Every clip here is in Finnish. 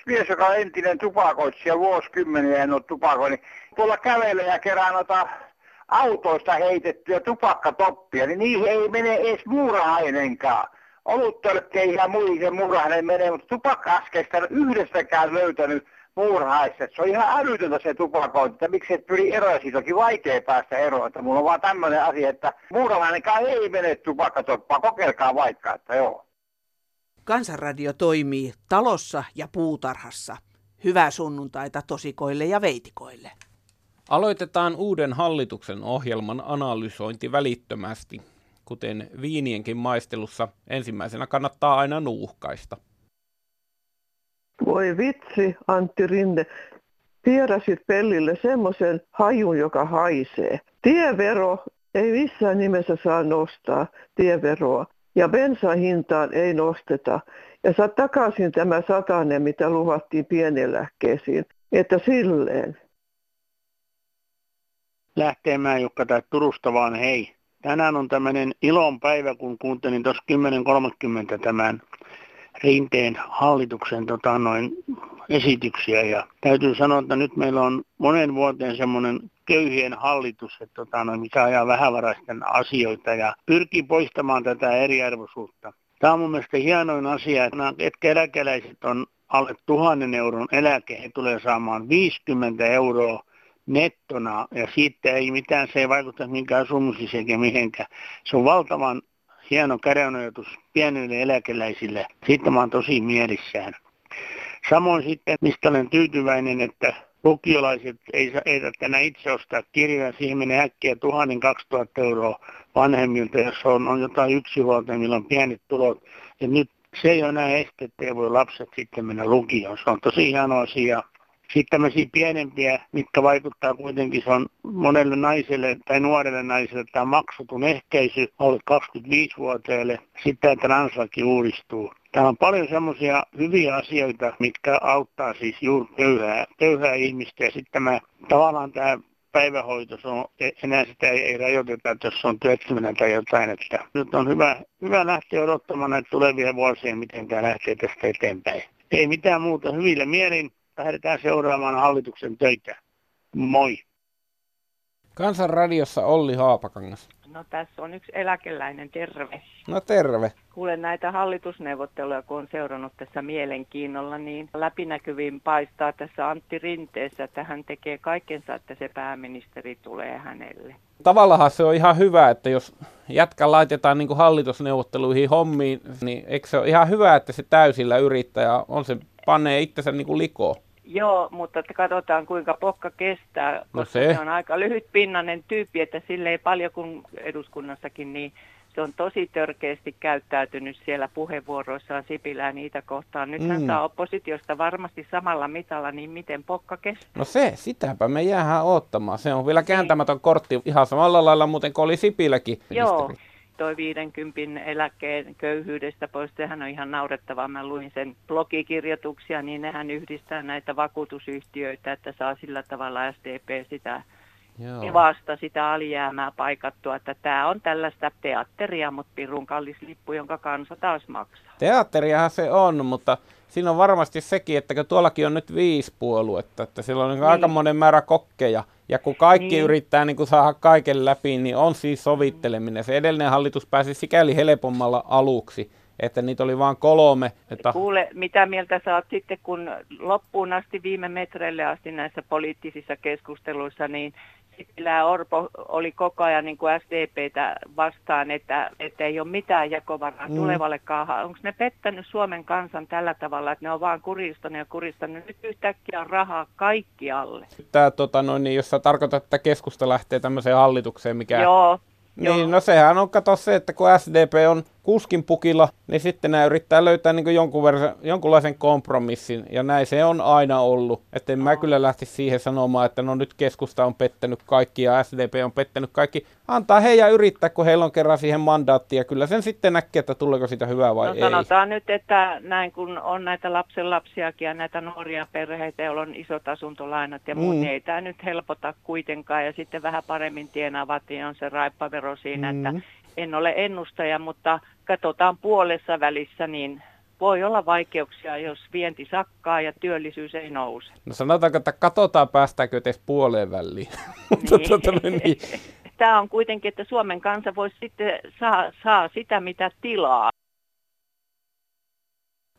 yksi mies, joka on entinen tupakoitsija, vuosikymmeniä en ole tupakoinut, niin tuolla kävelee ja kerää noita autoista heitettyjä tupakkatoppia, niin niihin ei mene edes muurahainenkaan. Oluttölkkeihin ja muihin muurahainen menee, mutta tupakka-askeista ei ole yhdestäkään löytänyt muurahaista. Se on ihan älytöntä se tupakointi, että miksi et pyri eroon, siitä onkin vaikea päästä eroon. Että mulla on vaan tämmöinen asia, että muurahainenkaan ei mene tupakkatoppaa, kokeilkaa vaikka, että joo. Kansanradio toimii talossa ja puutarhassa. Hyvää sunnuntaita tosikoille ja veitikoille. Aloitetaan uuden hallituksen ohjelman analysointi välittömästi. Kuten viinienkin maistelussa, ensimmäisenä kannattaa aina nuuhkaista. Voi vitsi, Antti Rinne. Tiedäsit pellille semmoisen hajun, joka haisee. Tievero ei missään nimessä saa nostaa tieveroa. Ja bensan hintaan ei nosteta. Ja saa takaisin tämä satanen, mitä luvattiin pieneläkkeisiin. Että silleen lähteemään, Jukka, tai Turusta vaan hei. Tänään on tämmöinen ilon päivä, kun kuuntelin tuossa 10.30 tämän Rinteen hallituksen tota, noin, esityksiä. Ja täytyy sanoa, että nyt meillä on monen vuoteen semmoinen köyhien hallitus, että, tota, noin, mikä ajaa vähävaraisten asioita ja pyrkii poistamaan tätä eriarvoisuutta. Tämä on mun mielestä hienoin asia, että ketkä eläkeläiset on alle tuhannen euron eläke, he tulee saamaan 50 euroa nettona ja siitä ei mitään, se ei vaikuta minkään summusiksi eikä mihinkään. Se on valtavan hieno kädenojautus pienille eläkeläisille. Siitä mä oon tosi mielissään. Samoin sitten, mistä olen tyytyväinen, että lukiolaiset ei, ei enää itse ostaa kirjoja, siihen menee äkkiä 1000-2000 euroa vanhemmilta, jos on, on jotain yksinhuoltaja, millä on pienet tulot. Ja nyt se ei ole enää este, että ei voi lapset sitten mennä lukioon. Se on tosi hieno asia. Sitten tämmöisiä pienempiä, mitkä vaikuttaa kuitenkin, se on monelle naiselle tai nuorelle naiselle tämä maksutun ehkäisy alle 25-vuotiaille. Sitten tämä translaki uudistuu. Täällä on paljon semmoisia hyviä asioita, mitkä auttaa siis juuri köyhää, köyhää ihmistä. Ja sitten tämä, tavallaan tämä päivähoito, se on, enää sitä ei, ei rajoiteta, että jos on työttömänä tai jotain. Että nyt on hyvä, hyvä lähteä odottamaan näitä tulevia vuosia, miten tämä lähtee tästä eteenpäin. Ei mitään muuta, hyvillä mielin lähdetään seuraamaan hallituksen töitä. Moi. Kansanradiossa Olli Haapakangas. No tässä on yksi eläkeläinen, terve. No terve. Kuulen näitä hallitusneuvotteluja, kun on seurannut tässä mielenkiinnolla, niin läpinäkyviin paistaa tässä Antti Rinteessä, että hän tekee kaikensa, että se pääministeri tulee hänelle. Tavallaan se on ihan hyvä, että jos jätkä laitetaan niin kuin hallitusneuvotteluihin hommiin, niin eikö se ole ihan hyvä, että se täysillä yrittää on se panee itsensä niin kuin likoon. Joo, mutta että katsotaan kuinka pokka kestää, no koska no se. se on aika lyhytpinnainen tyyppi, että sille ei paljon kuin eduskunnassakin, niin se on tosi törkeästi käyttäytynyt siellä puheenvuoroissaan Sipilää niitä kohtaan. Nyt hän mm. saa oppositiosta varmasti samalla mitalla, niin miten pokka kestää? No se, sitäpä me jäähän odottamaan. Se on vielä kääntämätön kortti ihan samalla lailla muuten kuin oli Sipiläkin. Joo, ministeri toi 50 eläkkeen köyhyydestä pois, sehän on ihan naurettavaa. Mä luin sen blogikirjoituksia, niin nehän yhdistää näitä vakuutusyhtiöitä, että saa sillä tavalla SDP sitä Joo. vasta sitä alijäämää paikattua, että tämä on tällaista teatteria, mutta pirun kallis lippu, jonka kansa taas maksaa. Teatteriahan se on, mutta siinä on varmasti sekin, että tuollakin on nyt viisi puoluetta, että sillä on niin. aika monen määrä kokkeja, ja kun kaikki niin. yrittää niin kuin saada kaiken läpi, niin on siis sovitteleminen. Se edellinen hallitus pääsi sikäli helpommalla aluksi, että niitä oli vain kolme. Että... Kuule, mitä mieltä sä oot sitten, kun loppuun asti viime metreille asti näissä poliittisissa keskusteluissa, niin Sipilä Orpo oli koko ajan niin kuin SDPtä vastaan, että, että ei ole mitään jakovaraa mm. tulevallekaan. Onko ne pettänyt Suomen kansan tällä tavalla, että ne on vaan kuristanut ja kuristanut? Nyt yhtäkkiä on rahaa kaikkialle. Tämä, tota, no, niin, jos sä tarkoitat, että keskusta lähtee tämmöiseen hallitukseen, mikä... Joo, niin, Joo. no sehän on, kato se, että kun SDP on kuskin pukilla, niin sitten nämä yrittää löytää niin jonkun verran, jonkunlaisen kompromissin, ja näin se on aina ollut. Että en mä kyllä lähti siihen sanomaan, että no nyt keskusta on pettänyt kaikki ja SDP on pettänyt kaikki. Antaa heidän yrittää, kun heillä on kerran siihen mandaatti, ja kyllä sen sitten näkee, että tuleeko sitä hyvää vai no, ei. sanotaan nyt, että näin kun on näitä lapsen lapsiakin ja näitä nuoria perheitä, joilla on isot asuntolainat ja muut, mm. niin ei tämä nyt helpota kuitenkaan, ja sitten vähän paremmin tienaavat, niin on se raippavero siinä, mm. että en ole ennustaja, mutta katsotaan puolessa välissä, niin voi olla vaikeuksia, jos vienti sakkaa ja työllisyys ei nouse. No sanotaanko, että katsotaan päästäänkö edes puoleen väliin. Niin. Tota, niin. Tämä on kuitenkin, että Suomen kansa voisi sitten saa, saa sitä, mitä tilaa.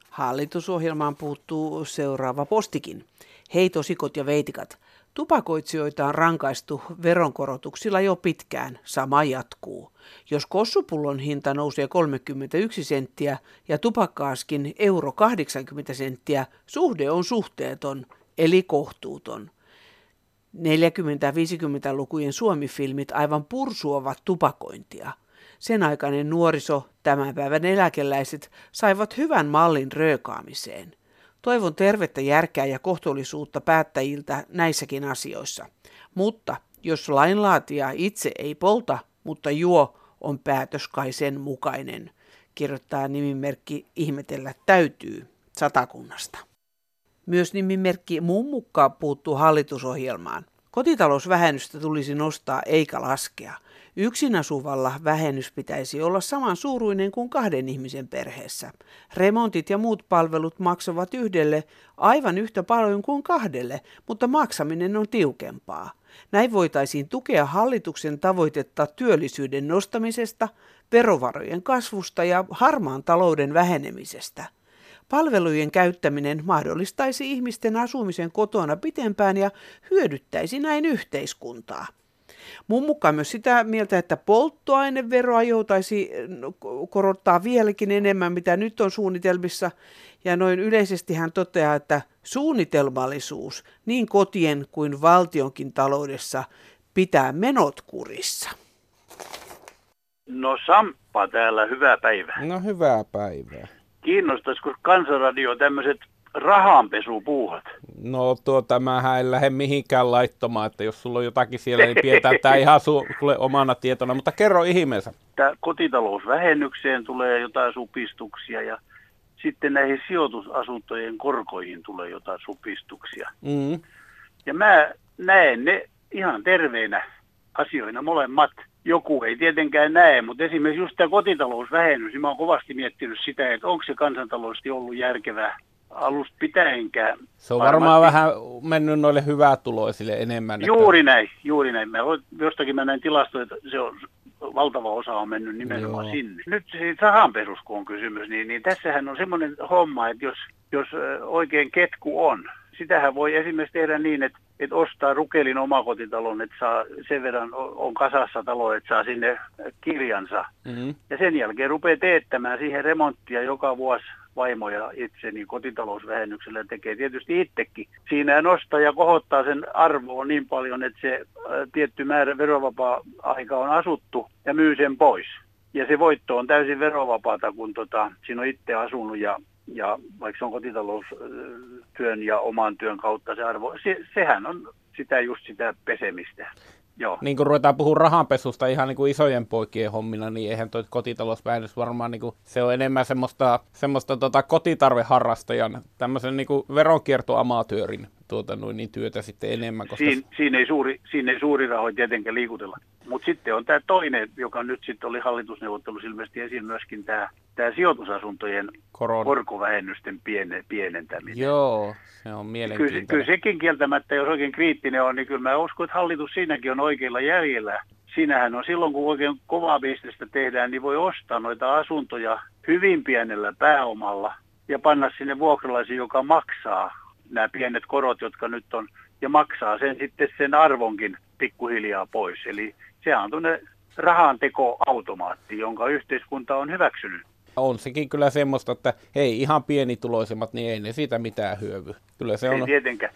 Hallitusohjelmaan puuttuu seuraava postikin. Hei tosikot ja veitikat. Tupakoitsijoita on rankaistu veronkorotuksilla jo pitkään, sama jatkuu. Jos kossupullon hinta nousee 31 senttiä ja tupakkaaskin euro 80 senttiä, suhde on suhteeton, eli kohtuuton. 40-50-lukujen suomifilmit aivan pursuovat tupakointia. Sen aikainen nuoriso, tämän päivän eläkeläiset, saivat hyvän mallin röökaamiseen. Toivon tervettä järkää ja kohtuullisuutta päättäjiltä näissäkin asioissa. Mutta jos lainlaatija itse ei polta, mutta juo, on päätös kai sen mukainen, kirjoittaa nimimerkki Ihmetellä täytyy satakunnasta. Myös nimimerkki Mummukka puuttuu hallitusohjelmaan. Kotitalousvähennystä tulisi nostaa eikä laskea. Yksin asuvalla vähennys pitäisi olla saman suuruinen kuin kahden ihmisen perheessä. Remontit ja muut palvelut maksavat yhdelle aivan yhtä paljon kuin kahdelle, mutta maksaminen on tiukempaa. Näin voitaisiin tukea hallituksen tavoitetta työllisyyden nostamisesta, verovarojen kasvusta ja harmaan talouden vähenemisestä. Palvelujen käyttäminen mahdollistaisi ihmisten asumisen kotona pitempään ja hyödyttäisi näin yhteiskuntaa. Mun mukaan myös sitä mieltä, että polttoaineveroa joutaisi korottaa vieläkin enemmän, mitä nyt on suunnitelmissa. Ja noin yleisesti hän toteaa, että suunnitelmallisuus niin kotien kuin valtionkin taloudessa pitää menot kurissa. No Samppa täällä, hyvää päivää. No hyvää päivää. Kiinnostaisiko Kansanradio tämmöiset rahanpesupuuhat? No tuota, mä en lähde mihinkään laittamaan, että jos sulla on jotakin siellä, niin pidetään tämä ihan sulle omana tietona, mutta kerro ihmeessä. Tämä kotitalousvähennykseen tulee jotain supistuksia ja sitten näihin sijoitusasuntojen korkoihin tulee jotain supistuksia. Mm. Ja mä näen ne ihan terveinä asioina molemmat. Joku ei tietenkään näe, mutta esimerkiksi just tämä kotitalousvähennys, niin mä oon kovasti miettinyt sitä, että onko se kansantaloudellisesti ollut järkevää alusta pitäenkään. Se on varmaan vähän mennyt noille hyvätuloisille enemmän. Juuri että... näin, juuri näin. Mä jostakin mä näin tilastoja, että se on, valtava osa on mennyt nimenomaan Joo. sinne. Nyt siitä sahanperus, kun on kysymys, niin, niin tässähän on semmoinen homma, että jos, jos oikein ketku on, sitähän voi esimerkiksi tehdä niin, että, että ostaa Rukelin omakotitalon, että saa sen verran on kasassa talo, että saa sinne kirjansa. Mm-hmm. Ja sen jälkeen rupeaa teettämään siihen remonttia joka vuosi vaimo ja itse niin kotitalousvähennyksellä tekee tietysti itsekin. Siinä nostaa ja kohottaa sen arvoa niin paljon, että se tietty määrä verovapaa-aika on asuttu ja myy sen pois. Ja se voitto on täysin verovapaata, kun tota, siinä on itse asunut ja, ja vaikka se on kotitaloustyön ja oman työn kautta se arvo, se, sehän on sitä just sitä pesemistä. Joo. Niin kun ruvetaan puhua rahanpesusta ihan niin kuin isojen poikien hommina, niin eihän tuo kotitalousvähennys varmaan, niin kuin, se on enemmän semmoista, semmoista tota kotitarveharrastajan, tämmöisen niin veronkiertoamatöörin tuota, noin, niin työtä sitten enemmän. Koska... Siin, siinä, ei suuri, siinä ei suuri rahoja tietenkään liikutella. Mutta sitten on tämä toinen, joka nyt sitten oli hallitusneuvottelussa ilmeisesti esiin myöskin tämä tämä sijoitusasuntojen Korona. korkovähennysten piene, pienentäminen. Joo, se on mielenkiintoinen. Kyllä, kyllä sekin kieltämättä, jos oikein kriittinen on, niin kyllä mä uskon, että hallitus siinäkin on oikeilla jäljellä. Siinähän on silloin, kun oikein kovaa bisnestä tehdään, niin voi ostaa noita asuntoja hyvin pienellä pääomalla ja panna sinne vuokralaisen, joka maksaa nämä pienet korot, jotka nyt on, ja maksaa sen sitten sen arvonkin pikkuhiljaa pois. Eli se on tuonne rahantekoautomaatti, jonka yhteiskunta on hyväksynyt on sekin kyllä semmoista, että hei, ihan pienituloisimmat, niin ei ne siitä mitään hyövy. Kyllä se ei on... tietenkään.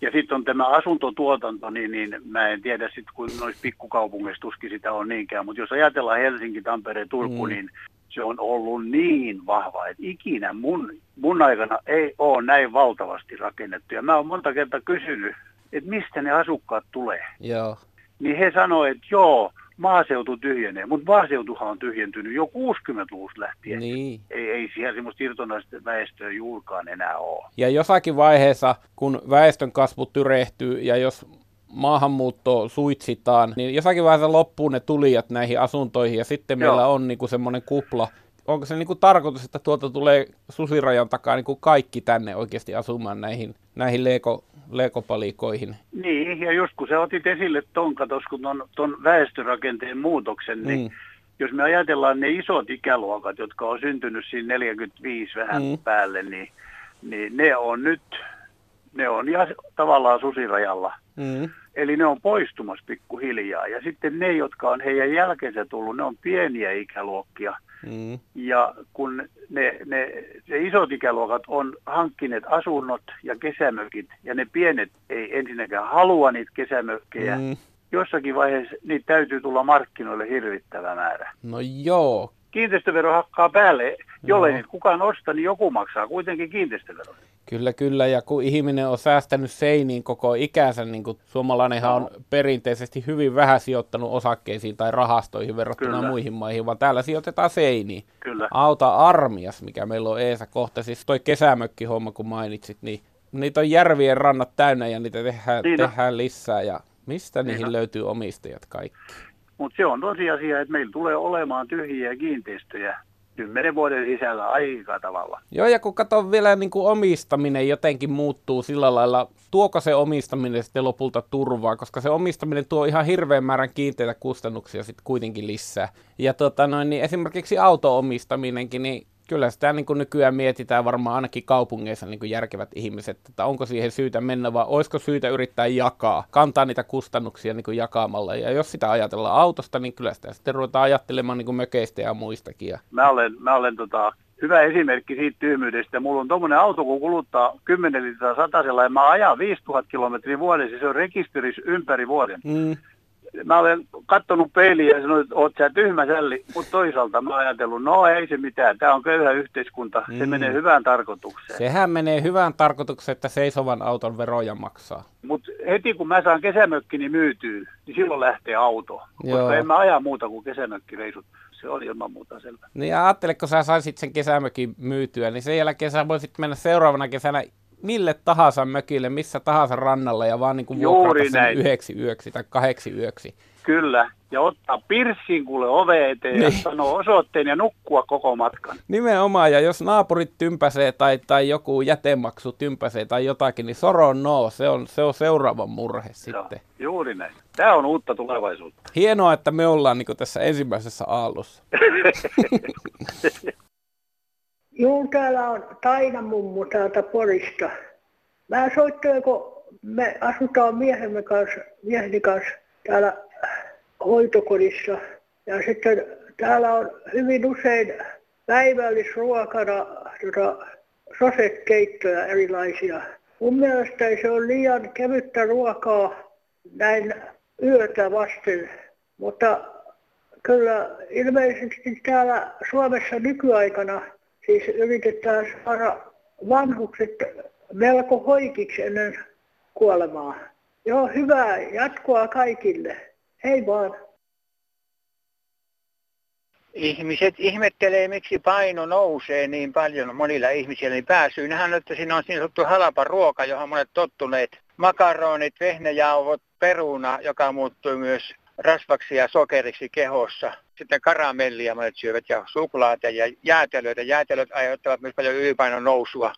Ja sitten on tämä asuntotuotanto, niin, niin mä en tiedä sitten, kun noissa pikkukaupungeissa tuskin sitä on niinkään, mutta jos ajatellaan Helsinki, Tampere, Turku, mm. niin se on ollut niin vahva, että ikinä mun, mun aikana ei ole näin valtavasti rakennettu. Ja mä oon monta kertaa kysynyt, että mistä ne asukkaat tulee. Joo. Niin he sanoivat, että joo, maaseutu tyhjenee, mutta maaseutuhan on tyhjentynyt jo 60-luvusta lähtien. Niin. Ei, ei siellä semmoista irtonaista väestöä juurikaan enää ole. Ja jossakin vaiheessa, kun väestön kasvu tyrehtyy ja jos maahanmuutto suitsitaan, niin jossakin vaiheessa loppuu ne tulijat näihin asuntoihin ja sitten Joo. meillä on niinku semmoinen kupla, onko se niin kuin tarkoitus, että tuolta tulee susirajan takaa niin kuin kaikki tänne oikeasti asumaan näihin, näihin leeko, leekopalikoihin? Niin, ja just kun sä otit esille ton, katos, kun ton, ton väestörakenteen muutoksen, niin mm. jos me ajatellaan ne isot ikäluokat, jotka on syntynyt siinä 45 vähän mm. päälle, niin, niin ne on nyt, ne on ja tavallaan susirajalla. Mm. Eli ne on poistumassa pikkuhiljaa. Ja sitten ne, jotka on heidän jälkeensä tullut, ne on pieniä ikäluokkia. Mm. Ja kun ne, ne, ne isot ikäluokat on hankkineet asunnot ja kesämökit, ja ne pienet ei ensinnäkään halua niitä kesämökkejä, mm. jossakin vaiheessa niitä täytyy tulla markkinoille hirvittävä määrä. No joo. Kiinteistövero hakkaa päälle, jollei no. niitä kukaan osta, niin joku maksaa kuitenkin kiinteistövero. Kyllä, kyllä. Ja kun ihminen on säästänyt seiniin koko ikänsä, niin kuin suomalainenhan no. on perinteisesti hyvin vähän sijoittanut osakkeisiin tai rahastoihin verrattuna kyllä. muihin maihin, vaan täällä sijoitetaan seiniin. Kyllä. Auta Armias, mikä meillä on Eesa kohta, siis toi kesämökkihomma, kun mainitsit, niin niitä on järvien rannat täynnä ja niitä tehdään, tehdään lisää. Ja mistä niin niihin löytyy omistajat kaikki? Mutta se on tosiasia, että meillä tulee olemaan tyhjiä kiinteistöjä kymmenen vuoden sisällä aika tavalla. Joo, ja kun katson vielä niin kuin omistaminen jotenkin muuttuu sillä lailla, tuoko se omistaminen sitten lopulta turvaa, koska se omistaminen tuo ihan hirveän määrän kiinteitä kustannuksia sitten kuitenkin lisää. Ja tota noin, niin esimerkiksi auto-omistaminenkin, niin kyllä sitä niin kuin nykyään mietitään varmaan ainakin kaupungeissa niin kuin järkevät ihmiset, että onko siihen syytä mennä vai olisiko syytä yrittää jakaa, kantaa niitä kustannuksia niin kuin jakamalla. Ja jos sitä ajatellaan autosta, niin kyllä sitä sitten ruvetaan ajattelemaan niin kuin mökeistä ja muistakin. Mä olen, mä olen tota, hyvä esimerkki siitä tyhmyydestä. Mulla on tuommoinen auto, kun kuluttaa 10 litraa satasella ja mä ajan 5000 kilometriä vuodessa, se on rekisterissä ympäri vuoden. Mm mä olen katsonut peiliä ja sanonut, että oot sä tyhmä sälli, mutta toisaalta mä ajatellut, no ei se mitään, tämä on köyhä yhteiskunta, se mm. menee hyvään tarkoitukseen. Sehän menee hyvään tarkoitukseen, että seisovan auton veroja maksaa. Mutta heti kun mä saan kesämökkini myytyä, niin silloin lähtee auto, Joo. koska en mä aja muuta kuin kesämökkireisut. Se oli ilman muuta selvä. Niin ja ajattele, kun sä saisit sen kesämökin myytyä, niin sen jälkeen sä voisit mennä seuraavana kesänä mille tahansa mökille, missä tahansa rannalla ja vaan niin kuin vuokrata sen yhdeksi yöksi tai kahdeksi yöksi. Kyllä, ja ottaa pirssin kuule ove eteen niin. ja sanoa osoitteen ja nukkua koko matkan. Nimenomaan, ja jos naapurit tympäsee tai, tai joku jätemaksu tympäsee tai jotakin, niin soro no, se on, se on seuraava murhe sitten. Juuri näin. Tämä on uutta tulevaisuutta. Hienoa, että me ollaan niin tässä ensimmäisessä aallossa. Juu, täällä on Taina mummu täältä Porista. Mä soittelen, kun me asutaan miehemme kanssa, mieheni kanssa täällä hoitokodissa. Ja sitten täällä on hyvin usein päivällisruokana tota, sosekeittoja erilaisia. Mun mielestä se on liian kevyttä ruokaa näin yötä vasten, mutta kyllä ilmeisesti täällä Suomessa nykyaikana siis yritetään saada vanhukset melko hoikiksi ennen kuolemaa. Joo, hyvää jatkoa kaikille. Hei vaan. Ihmiset ihmettelee, miksi paino nousee niin paljon monilla ihmisillä. Niin pääsyynähän on, että siinä on niin sanottu halapa ruoka, johon monet tottuneet. Makaronit, vehnäjauhot, peruna, joka muuttui myös rasvaksi ja sokeriksi kehossa. Sitten karamellia monet syövät ja suklaata ja jäätelöitä. Jäätelöt aiheuttavat myös paljon ylipainon nousua.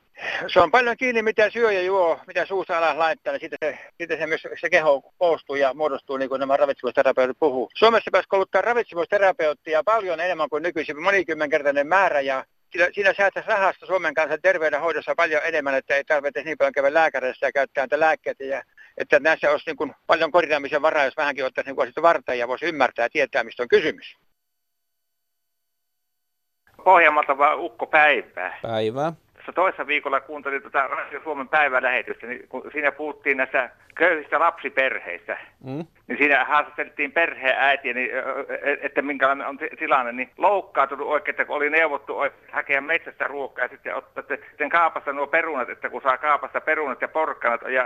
Se on paljon kiinni, mitä syö ja juo, mitä suussa alas laittaa, niin siitä se, siitä se myös se keho koostuu ja muodostuu, niin kuin nämä ravitsemusterapeutit puhuu. Suomessa pitäisi kouluttaa ravitsemusterapeuttia paljon enemmän kuin nykyisin, monikymmenkertainen määrä ja siinä, siinä säästäisi rahasta Suomen kanssa terveydenhoidossa paljon enemmän, että ei tarvitse niin paljon käydä lääkärissä ja käyttää näitä lääkkeitä. Ja, että näissä olisi niin kuin paljon korjaamisen varaa, jos vähänkin ottaisi niin varten ja voisi ymmärtää ja tietää, mistä on kysymys. Pohjanmaalta vaan Ukko Päivää. Päivää tuossa toisessa viikolla kuuntelin tuota Radio Suomen päivälähetystä, niin kun siinä puhuttiin näistä köyhistä lapsiperheistä, mm. niin siinä haastatteltiin perheen äitiä, niin, että minkälainen on tilanne, niin loukkaantunut oikein, että kun oli neuvottu hakea metsästä ruokaa ja sitten ottaa sitten kaapasta nuo perunat, että kun saa kaapasta perunat ja porkkanat ja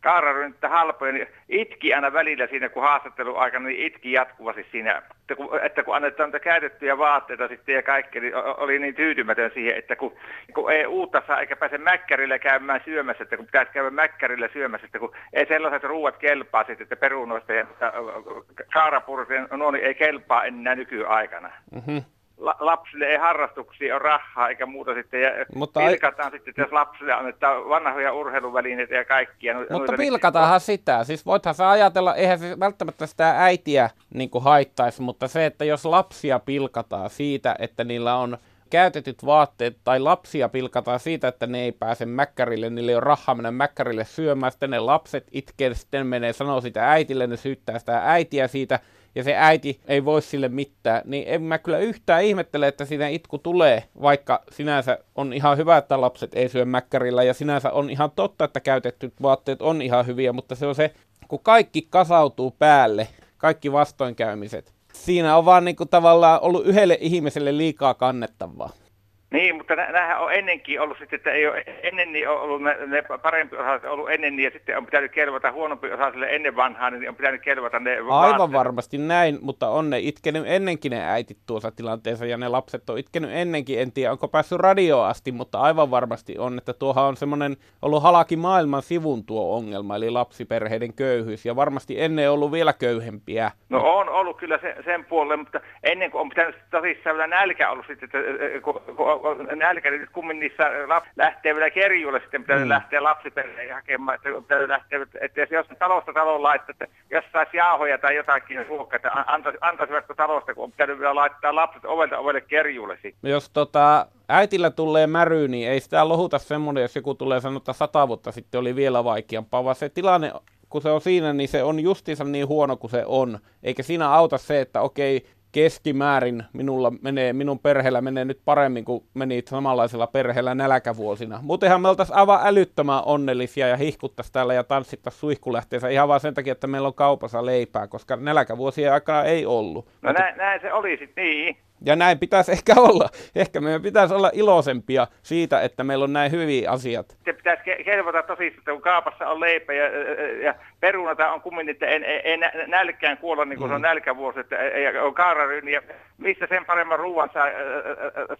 kaararin halpoja, niin itki aina välillä siinä, kun haastattelu aikana, niin itki jatkuvasti siinä, että kun, että kun annetaan käytettyjä vaatteita sitten ja kaikkea, niin oli niin tyytymätön siihen, että kun, kun ei uutta saa eikä pääse mäkkärillä käymään syömässä, että kun pitäisi käydä mäkkärillä syömässä, että kun ei sellaiset ruuat kelpaa sitten, että perunoista ja kaarapursia, no niin ei kelpaa enää nykyaikana. Mm-hmm. La, lapsille ei harrastuksia ole rahaa eikä muuta sitten. Ja mutta pilkataan ai... sitten, jos lapsille annetaan vanhoja urheiluvälineitä ja kaikkia. Mutta noita, niin- pilkataanhan niin... sitä. Siis voithan sä ajatella, eihän se välttämättä sitä äitiä niin haittaisi, mutta se, että jos lapsia pilkataan siitä, että niillä on käytetyt vaatteet tai lapsia pilkataan siitä, että ne ei pääse mäkkärille, niille ei ole rahaa mennä mäkkärille syömään, sitten ne lapset itkee, sitten menee sanoo sitä äitille, ne syyttää sitä äitiä siitä, ja se äiti ei voi sille mitään, niin en mä kyllä yhtään ihmettele, että siinä itku tulee, vaikka sinänsä on ihan hyvä, että lapset ei syö mäkkärillä, ja sinänsä on ihan totta, että käytetyt vaatteet on ihan hyviä, mutta se on se, kun kaikki kasautuu päälle, kaikki vastoinkäymiset, siinä on vaan niinku tavallaan ollut yhdelle ihmiselle liikaa kannettavaa. Niin, mutta nämähän on ennenkin ollut sitten, että ei ole ennen niin on ollut ne, ne parempi osaiset ollut ennen niin, ja sitten on pitänyt kelvata huonompi osaisille ennen vanhaa, niin on pitänyt kelvata ne Aivan vaatteet. varmasti näin, mutta on ne itkenyt ennenkin ne äitit tuossa tilanteessa, ja ne lapset on itkenyt ennenkin, en tiedä onko päässyt radioon asti, mutta aivan varmasti on, että tuohan on semmoinen ollut halaki maailman sivun tuo ongelma, eli lapsiperheiden köyhyys, ja varmasti ennen ollut vielä köyhempiä. No on ollut kyllä sen, sen puolelle, mutta ennen kuin on pitänyt tosissaan vielä nälkä ollut sitten, että kun, kun nälkä, niin kummin niissä lähtee vielä kerjuille, sitten pitää mm. lähteä lapsiperheen hakemaan, että pitää lähteä, että jos talosta talon laittaa, että jos saisi jauhoja tai jotakin ruokaa, että antaisi, antaisivatko talosta, kun on pitänyt vielä laittaa lapset ovelta ovelle kerjuille sitten. Jos tota, äitillä tulee märy, niin ei sitä lohuta semmoinen, jos joku tulee sanoa, että sata vuotta sitten oli vielä vaikeampaa, vaan se tilanne kun se on siinä, niin se on justiinsa niin huono kuin se on. Eikä siinä auta se, että okei, keskimäärin minulla menee, minun perheellä menee nyt paremmin kuin meni samanlaisella perheellä nälkävuosina. Muutenhan me oltaisiin aivan älyttömän onnellisia ja hihkuttaisiin täällä ja tanssittaisiin suihkulähteensä ihan vaan sen takia, että meillä on kaupassa leipää, koska nälkävuosien aikana ei ollut. No näin, näin se oli sitten, niin. Ja näin pitäisi ehkä olla. Ehkä meidän pitäisi olla iloisempia siitä, että meillä on näin hyviä asiat. Se pitäisi kelvota tosissaan, että kun kaapassa on leipä ja, ja perunata on kummin, että ei, ei, ei nälkään kuolla niin kuin mm. se on mm. nälkävuosi, että ei, on kaararyyni ja missä sen paremman ruoan saa,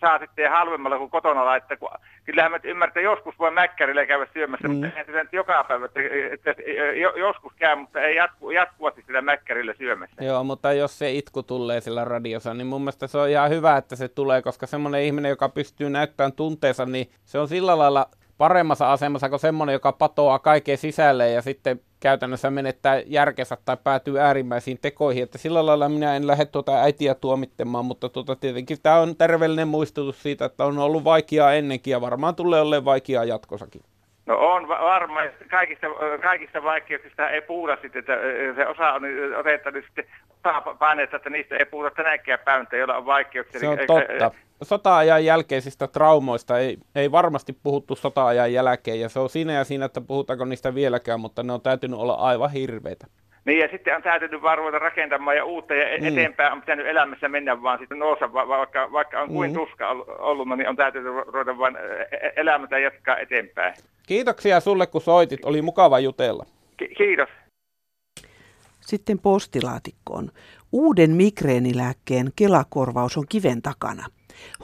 saa sitten halvemmalla kuin kotona laittaa. Kun, kyllähän mä ymmärrän, että joskus voi mäkkärillä käydä syömässä, mm. mutta ei se joka päivä, että, että, että joskus käy, mutta ei jatku, jatkuvasti sitä mäkkärillä syömässä. Joo, mutta jos se itku tulee sillä radiossa, niin mun mielestä se on ihan hyvä, että se tulee, koska semmoinen ihminen, joka pystyy näyttämään tunteensa, niin se on sillä lailla paremmassa asemassa kuin semmoinen, joka patoaa kaiken sisälle ja sitten käytännössä menettää järkensä tai päätyy äärimmäisiin tekoihin. Että sillä lailla minä en lähde tuota äitiä tuomittamaan, mutta tuota, tietenkin tämä on terveellinen muistutus siitä, että on ollut vaikeaa ennenkin ja varmaan tulee olemaan vaikeaa jatkossakin. No on varma, kaikista, kaikista vaikeuksista ei puhuta sitten, että se osa on otettu sitten paineesta, että niistä ei puhuta tänäkään päivänä, joilla on vaikeuksia. Se on totta. Sota-ajan jälkeisistä traumoista ei, ei varmasti puhuttu sota-ajan jälkeen, ja se on siinä ja siinä, että puhutaanko niistä vieläkään, mutta ne on täytynyt olla aivan hirveitä. Niin ja sitten on täytynyt vaan ruveta rakentamaan ja uutta ja mm. eteenpäin on pitänyt elämässä mennä vaan sitten nousta, vaikka, vaikka on kuin mm. tuska ollut, niin on täytynyt ruveta vaan e-, e-, elämätä jatkaa eteenpäin. Kiitoksia sulle kun soitit, oli mukava jutella. Ki- kiitos. Sitten postilaatikkoon. Uuden migreenilääkkeen kelakorvaus on kiven takana.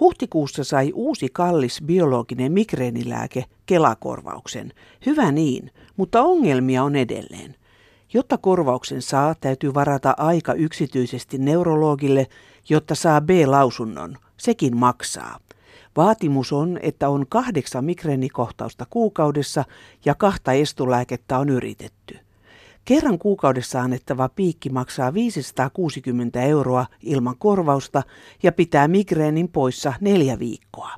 Huhtikuussa sai uusi kallis biologinen migreenilääke kelakorvauksen. Hyvä niin, mutta ongelmia on edelleen. Jotta korvauksen saa, täytyy varata aika yksityisesti neurologille, jotta saa B-lausunnon. Sekin maksaa. Vaatimus on, että on kahdeksan migreenikohtausta kuukaudessa ja kahta estulääkettä on yritetty. Kerran kuukaudessa annettava piikki maksaa 560 euroa ilman korvausta ja pitää migreenin poissa neljä viikkoa.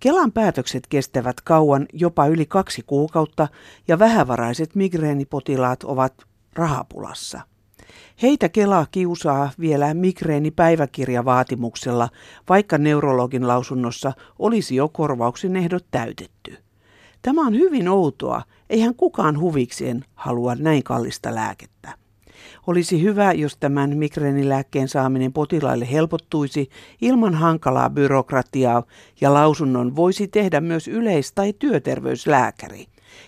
Kelan päätökset kestävät kauan, jopa yli kaksi kuukautta, ja vähävaraiset migreenipotilaat ovat rahapulassa. Heitä Kela kiusaa vielä migreenipäiväkirjavaatimuksella, vaikka neurologin lausunnossa olisi jo korvauksen ehdot täytetty. Tämä on hyvin outoa, eihän kukaan huvikseen halua näin kallista lääkettä. Olisi hyvä, jos tämän migreenilääkkeen saaminen potilaille helpottuisi ilman hankalaa byrokratiaa ja lausunnon voisi tehdä myös yleis- tai työterveyslääkäri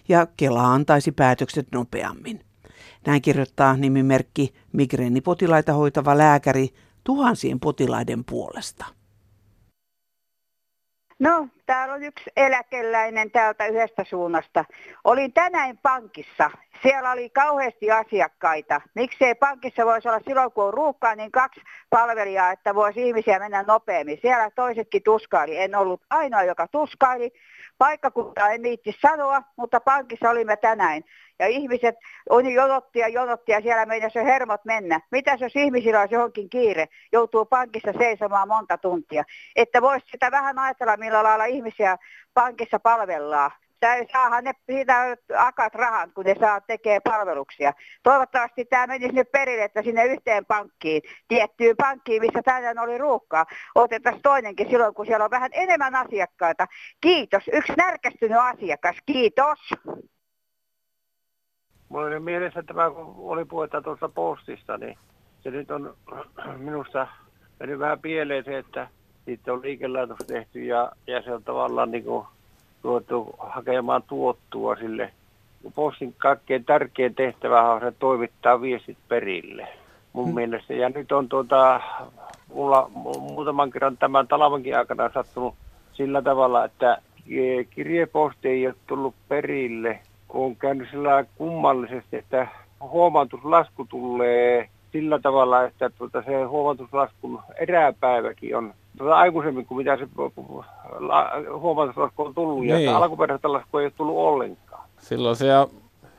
ja Kela antaisi päätökset nopeammin. Näin kirjoittaa nimimerkki migreenipotilaita hoitava lääkäri tuhansien potilaiden puolesta. No, täällä on yksi eläkeläinen täältä yhdestä suunnasta. Olin tänään pankissa Siellä oli kauheasti asiakkaita. Miksei pankissa voisi olla silloin, kun on ruuhkaa, niin kaksi palvelijaa, että voisi ihmisiä mennä nopeammin. Siellä toisetkin tuskaili. En ollut ainoa, joka tuskaili. Paikkakunta en viitti sanoa, mutta pankissa olimme tänään. Ja ihmiset on jonotti ja jonotti ja siellä se hermot mennä. Mitäs jos ihmisillä olisi johonkin kiire, joutuu pankissa seisomaan monta tuntia. Että voisi sitä vähän ajatella, millä lailla ihmisiä pankissa palvellaan saahan ne siitä akat rahat, kun ne saa tekee palveluksia. Toivottavasti tämä menisi nyt perille, että sinne yhteen pankkiin, tiettyyn pankkiin, missä tänään oli ruuhkaa, otettaisiin toinenkin silloin, kun siellä on vähän enemmän asiakkaita. Kiitos. Yksi närkästynyt asiakas. Kiitos. Mulla oli mielessä tämä, kun oli puhetta tuossa postista, niin se nyt on minusta mennyt vähän pieleen se, että siitä on liikelaitos tehty ja, ja se on tavallaan niin kuin tuotu hakemaan tuottua sille. Postin kaikkein tärkein tehtävä on se toimittaa viestit perille mun hmm. mielestä. Ja nyt on tuota, mulla muutaman kerran tämän talavankin aikana sattunut sillä tavalla, että kirjeposti ei ole tullut perille, kun on käynyt sillä kummallisesti, että huomautuslasku tulee sillä tavalla, että tuota, se huomautuslaskun eräpäiväkin on tuota aikaisemmin kuin mitä se huomautuslasku on tullut. Niin. Ja alkuperäistä lasku ei ole tullut ollenkaan. Silloin se on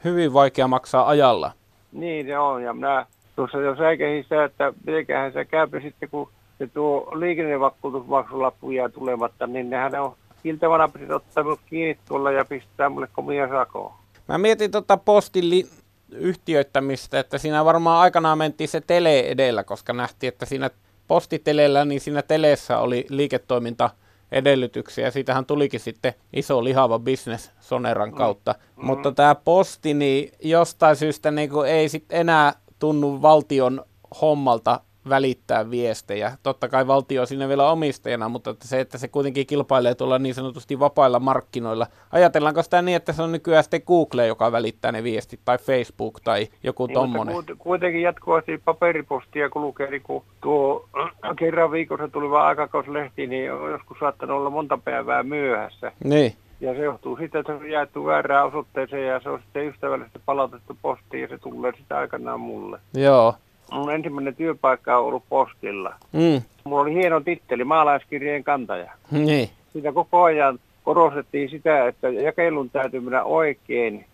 hyvin vaikea maksaa ajalla. Niin se on. Ja minä tuossa jo säikehin sitä, että mitenköhän se käy sitten, kun se tuo liikennevakuutusmaksulappu jää tulematta, niin nehän on iltavana pitäisi ottaa kiinni tuolla ja pistää mulle komia sakoon. Mä mietin tuota postin li- yhtiöittämistä, että siinä varmaan aikanaan mentiin se tele edellä, koska nähtiin, että siinä postitelellä, niin siinä teleessä oli liiketoiminta edellytyksiä. Siitähän tulikin sitten iso lihava business Soneran mm. kautta. Mm. Mutta tämä posti, niin jostain syystä niin ei sitten enää tunnu valtion hommalta välittää viestejä. Totta kai valtio on siinä vielä omistajana, mutta että se, että se kuitenkin kilpailee tuolla niin sanotusti vapailla markkinoilla. Ajatellaanko sitä niin, että se on nykyään sitten Google, joka välittää ne viestit, tai Facebook, tai joku niin, tommonen? Kuitenkin jatkuvasti paperipostia kulkee, niin kun tuo kerran viikossa tuli vaan aikakauslehti, niin on joskus saattanut olla monta päivää myöhässä. Niin. Ja se johtuu siitä, että se on jaettu väärään osoitteeseen ja se on sitten ystävällisesti palautettu postiin ja se tulee sitä aikanaan mulle. Joo mun ensimmäinen työpaikka on ollut postilla. Mm. Mulla oli hieno titteli, maalaiskirjeen kantaja. Niin. Sitä koko ajan korostettiin sitä, että jakelun täytyy mennä oikein.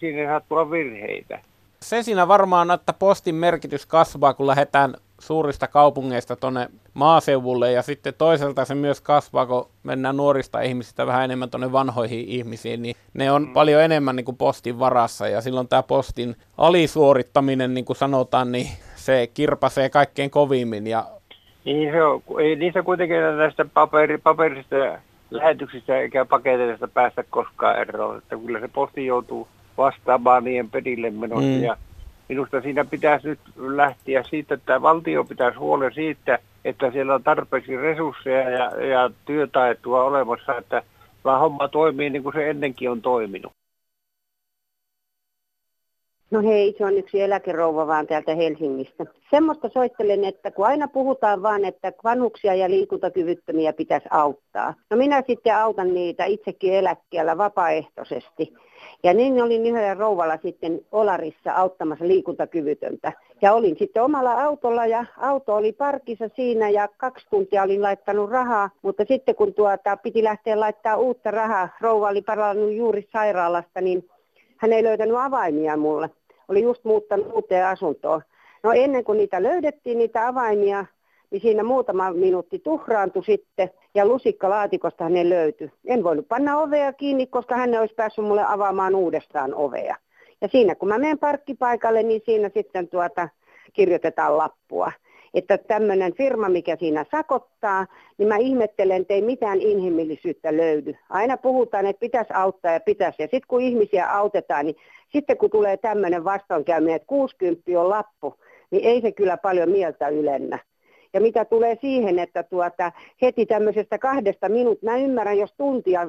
Siinä ei saa tulla virheitä. Se siinä varmaan, että postin merkitys kasvaa, kun lähdetään suurista kaupungeista tuonne maaseudulle ja sitten toisaalta se myös kasvaa, kun mennään nuorista ihmisistä vähän enemmän tuonne vanhoihin ihmisiin, niin ne on mm. paljon enemmän niin kuin postin varassa ja silloin tämä postin alisuorittaminen, niin kuin sanotaan, niin se kirpasee kaikkein kovimmin. Ja... Niin se on, ei niissä kuitenkin näistä paperi, paperista lähetyksistä eikä paketeista päästä koskaan eroon, että kyllä se posti joutuu vastaamaan niiden perille menossa mm. ja minusta siinä pitäisi nyt lähteä siitä, että valtio pitäisi huolen siitä, että siellä on tarpeeksi resursseja ja, ja työtaitoa olemassa, että vaan homma toimii niin kuin se ennenkin on toiminut. No hei, se on yksi eläkerouva vaan täältä Helsingistä. Semmoista soittelen, että kun aina puhutaan vaan, että vanhuksia ja liikuntakyvyttömiä pitäisi auttaa. No minä sitten autan niitä itsekin eläkkeellä vapaaehtoisesti. Ja niin olin yhdellä rouvalla sitten Olarissa auttamassa liikuntakyvytöntä. Ja olin sitten omalla autolla ja auto oli parkissa siinä ja kaksi tuntia olin laittanut rahaa. Mutta sitten kun tuota, piti lähteä laittaa uutta rahaa, rouva oli palannut juuri sairaalasta, niin hän ei löytänyt avaimia mulle. Oli just muuttanut uuteen asuntoon. No ennen kuin niitä löydettiin, niitä avaimia, niin siinä muutama minuutti tuhraantui sitten ja lusikka laatikosta hänen löytyi. En voinut panna ovea kiinni, koska hän olisi päässyt mulle avaamaan uudestaan ovea. Ja siinä kun mä menen parkkipaikalle, niin siinä sitten tuota kirjoitetaan lappua. Että tämmöinen firma, mikä siinä sakottaa, niin mä ihmettelen, että ei mitään inhimillisyyttä löydy. Aina puhutaan, että pitäisi auttaa ja pitäisi. Ja sitten kun ihmisiä autetaan, niin sitten kun tulee tämmöinen vastoinkäyminen, että 60 on lappu, niin ei se kyllä paljon mieltä ylennä. Ja mitä tulee siihen, että tuota, heti tämmöisestä kahdesta minuut, mä ymmärrän, jos tuntia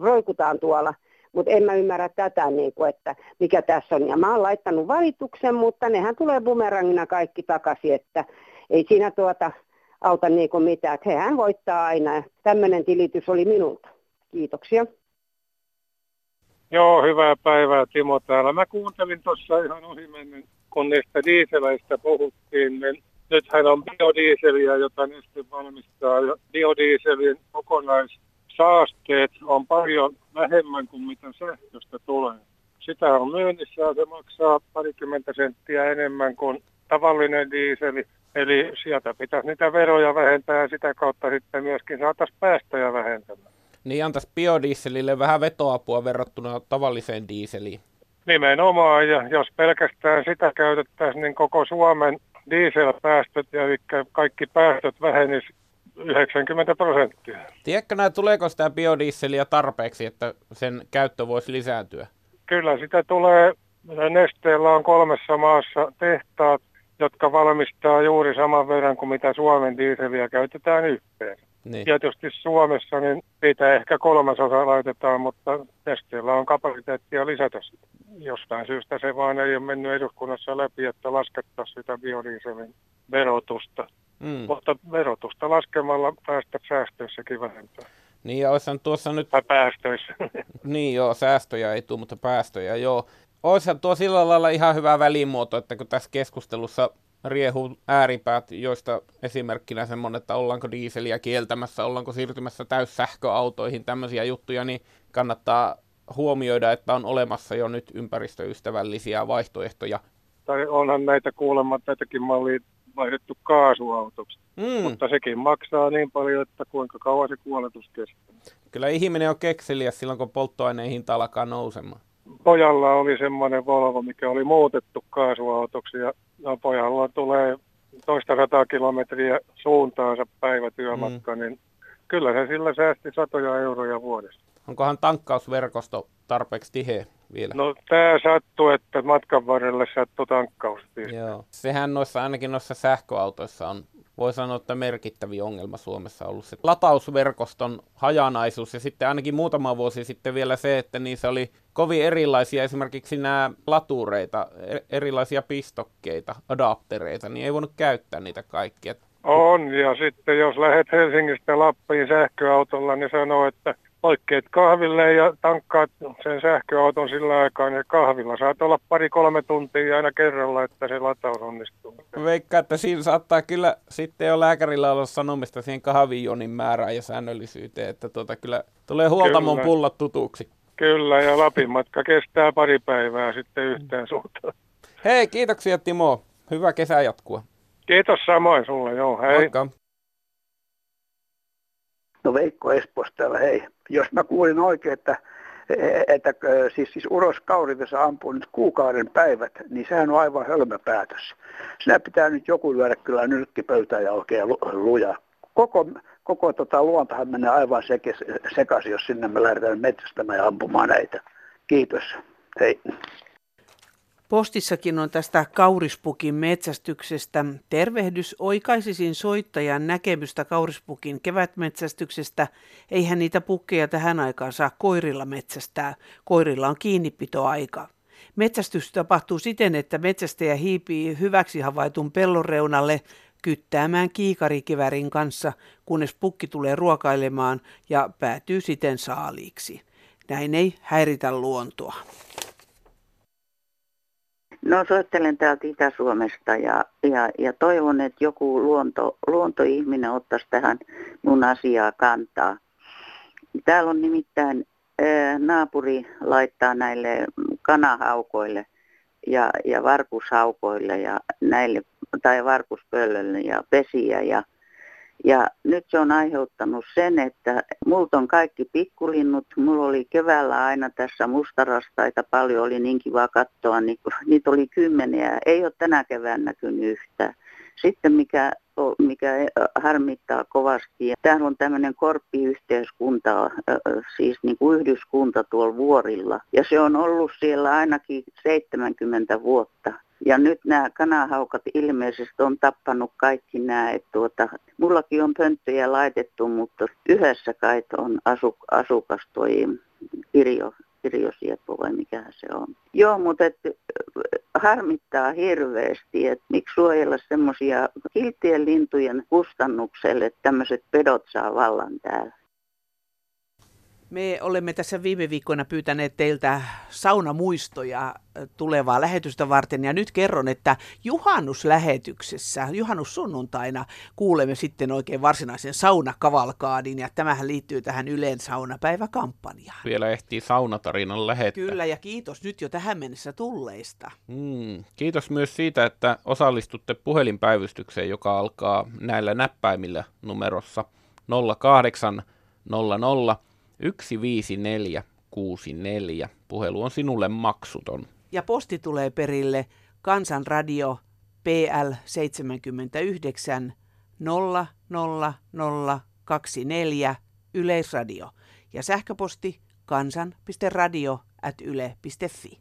roikutaan tuolla, mutta en mä ymmärrä tätä, niin kuin, että mikä tässä on. Ja mä oon laittanut valituksen, mutta nehän tulee bumerangina kaikki takaisin, että ei siinä tuota auta niin kuin mitään. Että hehän voittaa aina. Tämmöinen tilitys oli minulta. Kiitoksia. Joo, hyvää päivää Timo täällä. Mä kuuntelin tuossa ihan ohimennen, kun niistä diiseleistä puhuttiin, niin nythän on biodieseliä, jota Neste valmistaa. Biodieselin kokonaissaasteet on paljon vähemmän kuin mitä sähköstä tulee. Sitä on myynnissä ja se maksaa parikymmentä senttiä enemmän kuin tavallinen diiseli. Eli sieltä pitäisi niitä veroja vähentää ja sitä kautta sitten myöskin saataisiin päästöjä vähentämään. Niin antaisi biodieselille vähän vetoapua verrattuna tavalliseen diiseliin. Nimenomaan, ja jos pelkästään sitä käytettäisiin, niin koko Suomen dieselpäästöt ja eli kaikki päästöt vähenis 90 prosenttia. Tiedätkö näin, tuleeko sitä biodieseliä tarpeeksi, että sen käyttö voisi lisääntyä? Kyllä sitä tulee. Nesteellä on kolmessa maassa tehtaat, jotka valmistaa juuri saman verran kuin mitä Suomen dieseliä käytetään yhteen. Niin. Tietysti Suomessa niin siitä ehkä kolmasosa laitetaan, mutta Nesteellä on kapasiteettia lisätä sitä. Jostain syystä se vaan ei ole mennyt eduskunnassa läpi, että laskettaisiin sitä biodieselin verotusta. Mm. Mutta verotusta laskemalla päästä säästöissäkin vähentää. Niin ja olisihan tuossa nyt... Tai päästöissä. niin joo, säästöjä ei tule, mutta päästöjä joo. Olisihan tuo sillä lailla ihan hyvä välimuoto, että kun tässä keskustelussa riehuu ääripäät, joista esimerkkinä semmoinen, että ollaanko diiseliä kieltämässä, ollaanko siirtymässä täyssähköautoihin, tämmöisiä juttuja, niin kannattaa huomioida, että on olemassa jo nyt ympäristöystävällisiä vaihtoehtoja. Tai onhan näitä kuulemma tätäkin mallia vaihdettu kaasuautoksi. Mm. Mutta sekin maksaa niin paljon, että kuinka kauan se kuoletus kestää. Kyllä ihminen on kekseliä silloin, kun polttoaineen hinta alkaa nousemaan. Pojalla oli semmoinen Volvo, mikä oli muutettu kaasuautoksi ja no, pojalla tulee toista sataa kilometriä suuntaansa päivätyömatka, mm. niin kyllä se sillä säästi satoja euroja vuodessa. Onkohan tankkausverkosto tarpeeksi tiheä vielä? No tämä sattuu, että matkan varrelle sattuu tankkaus. Joo. Sehän noissa, ainakin noissa sähköautoissa on, voi sanoa, että merkittävä ongelma Suomessa ollut se latausverkoston hajanaisuus ja sitten ainakin muutama vuosi sitten vielä se, että niissä oli kovin erilaisia esimerkiksi nämä latureita, e- erilaisia pistokkeita, adaptereita, niin ei voinut käyttää niitä kaikkia. On, ja sitten jos lähdet Helsingistä Lappiin sähköautolla, niin sanoo, että oikeet kahville ja tankkaat sen sähköauton sillä aikaa, niin kahvilla saat olla pari-kolme tuntia aina kerralla, että se lataus onnistuu. Veikka, että siinä saattaa kyllä sitten jo lääkärillä olla sanomista siihen kahvijonin määrään ja säännöllisyyteen, että tuota, kyllä tulee huoltamon pullat tutuksi. Kyllä, ja Lapin matka kestää pari päivää sitten yhteen suuntaan. Hei, kiitoksia Timo. Hyvä kesä jatkua. Kiitos samoin sulle, joo, hei. Moikka. No Veikko Espoosta täällä, hei. Jos mä kuulin oikein, että, että siis, siis Uros Kauritessa ampuu nyt kuukauden päivät, niin sehän on aivan hölmö päätös. Sinä pitää nyt joku lyödä kyllä nyrkkipöytään ja oikein luja. Koko, koko tota luontahan menee aivan sekaisin, jos sinne me lähdetään metsästämään ja ampumaan näitä. Kiitos. Hei. Postissakin on tästä kaurispukin metsästyksestä. Tervehdys oikaisisin soittajan näkemystä kaurispukin kevätmetsästyksestä. Eihän niitä pukkeja tähän aikaan saa koirilla metsästää. Koirilla on kiinnipitoaika. Metsästys tapahtuu siten, että metsästäjä hiipii hyväksi havaitun pellon reunalle kyttäämään kiikarikivärin kanssa, kunnes pukki tulee ruokailemaan ja päätyy siten saaliiksi. Näin ei häiritä luontoa. No soittelen täältä Itä-Suomesta ja, ja, ja toivon, että joku luonto, luontoihminen ottaisi tähän mun asiaa kantaa. Täällä on nimittäin ää, naapuri laittaa näille kanahaukoille ja, ja varkushaukoille ja näille, tai varkuspöllöille ja pesiä ja ja nyt se on aiheuttanut sen, että multa on kaikki pikkulinnut. Mulla oli keväällä aina tässä mustarastaita paljon, oli niin kiva katsoa, niin niitä oli kymmeniä. Ei ole tänä keväänä näkynyt yhtään. Sitten mikä, mikä harmittaa kovasti, täällä on tämmöinen korppiyhteiskunta, siis niin kuin yhdyskunta tuolla vuorilla. Ja se on ollut siellä ainakin 70 vuotta. Ja nyt nämä kanahaukat ilmeisesti on tappanut kaikki nämä. Että tuota, mullakin on pönttöjä laitettu, mutta yhdessä kai on asu, asukas toi Pirjo, Pirjo Sieppo vai mikä se on. Joo, mutta et, harmittaa hirveästi, että miksi suojella semmoisia kiltien lintujen kustannukselle, että tämmöiset pedot saa vallan täällä. Me olemme tässä viime viikkoina pyytäneet teiltä saunamuistoja tulevaa lähetystä varten ja nyt kerron, että juhannuslähetyksessä, juhannussunnuntaina kuulemme sitten oikein varsinaisen saunakavalkaadin ja tämähän liittyy tähän Yleen saunapäiväkampanjaan. Vielä ehtii saunatarinan lähettää. Kyllä ja kiitos nyt jo tähän mennessä tulleista. Mm, kiitos myös siitä, että osallistutte puhelinpäivystykseen, joka alkaa näillä näppäimillä numerossa 0800 15464. Puhelu on sinulle maksuton. Ja posti tulee perille Kansanradio PL 79 00024 Yleisradio ja sähköposti kansan.radio at yle.fi.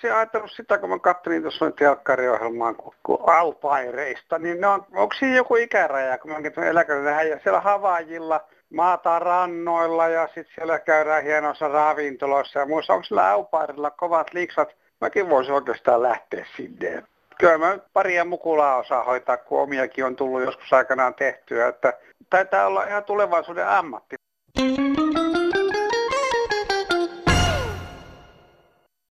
Se ajatellut sitä, kun mä katselin tuossa noin telkkariohjelmaa kun, kun aupaireista, niin ne on, onko siinä joku ikäraja, kun mä eläköinen ja siellä Havaajilla – maataan rannoilla ja sitten siellä käydään hienoissa ravintoloissa ja muissa. Onko sillä kovat liiksat? Mäkin voisin oikeastaan lähteä sinne. Kyllä mä paria mukulaa osaa hoitaa, kun omiakin on tullut joskus aikanaan tehtyä. Että taitaa olla ihan tulevaisuuden ammatti.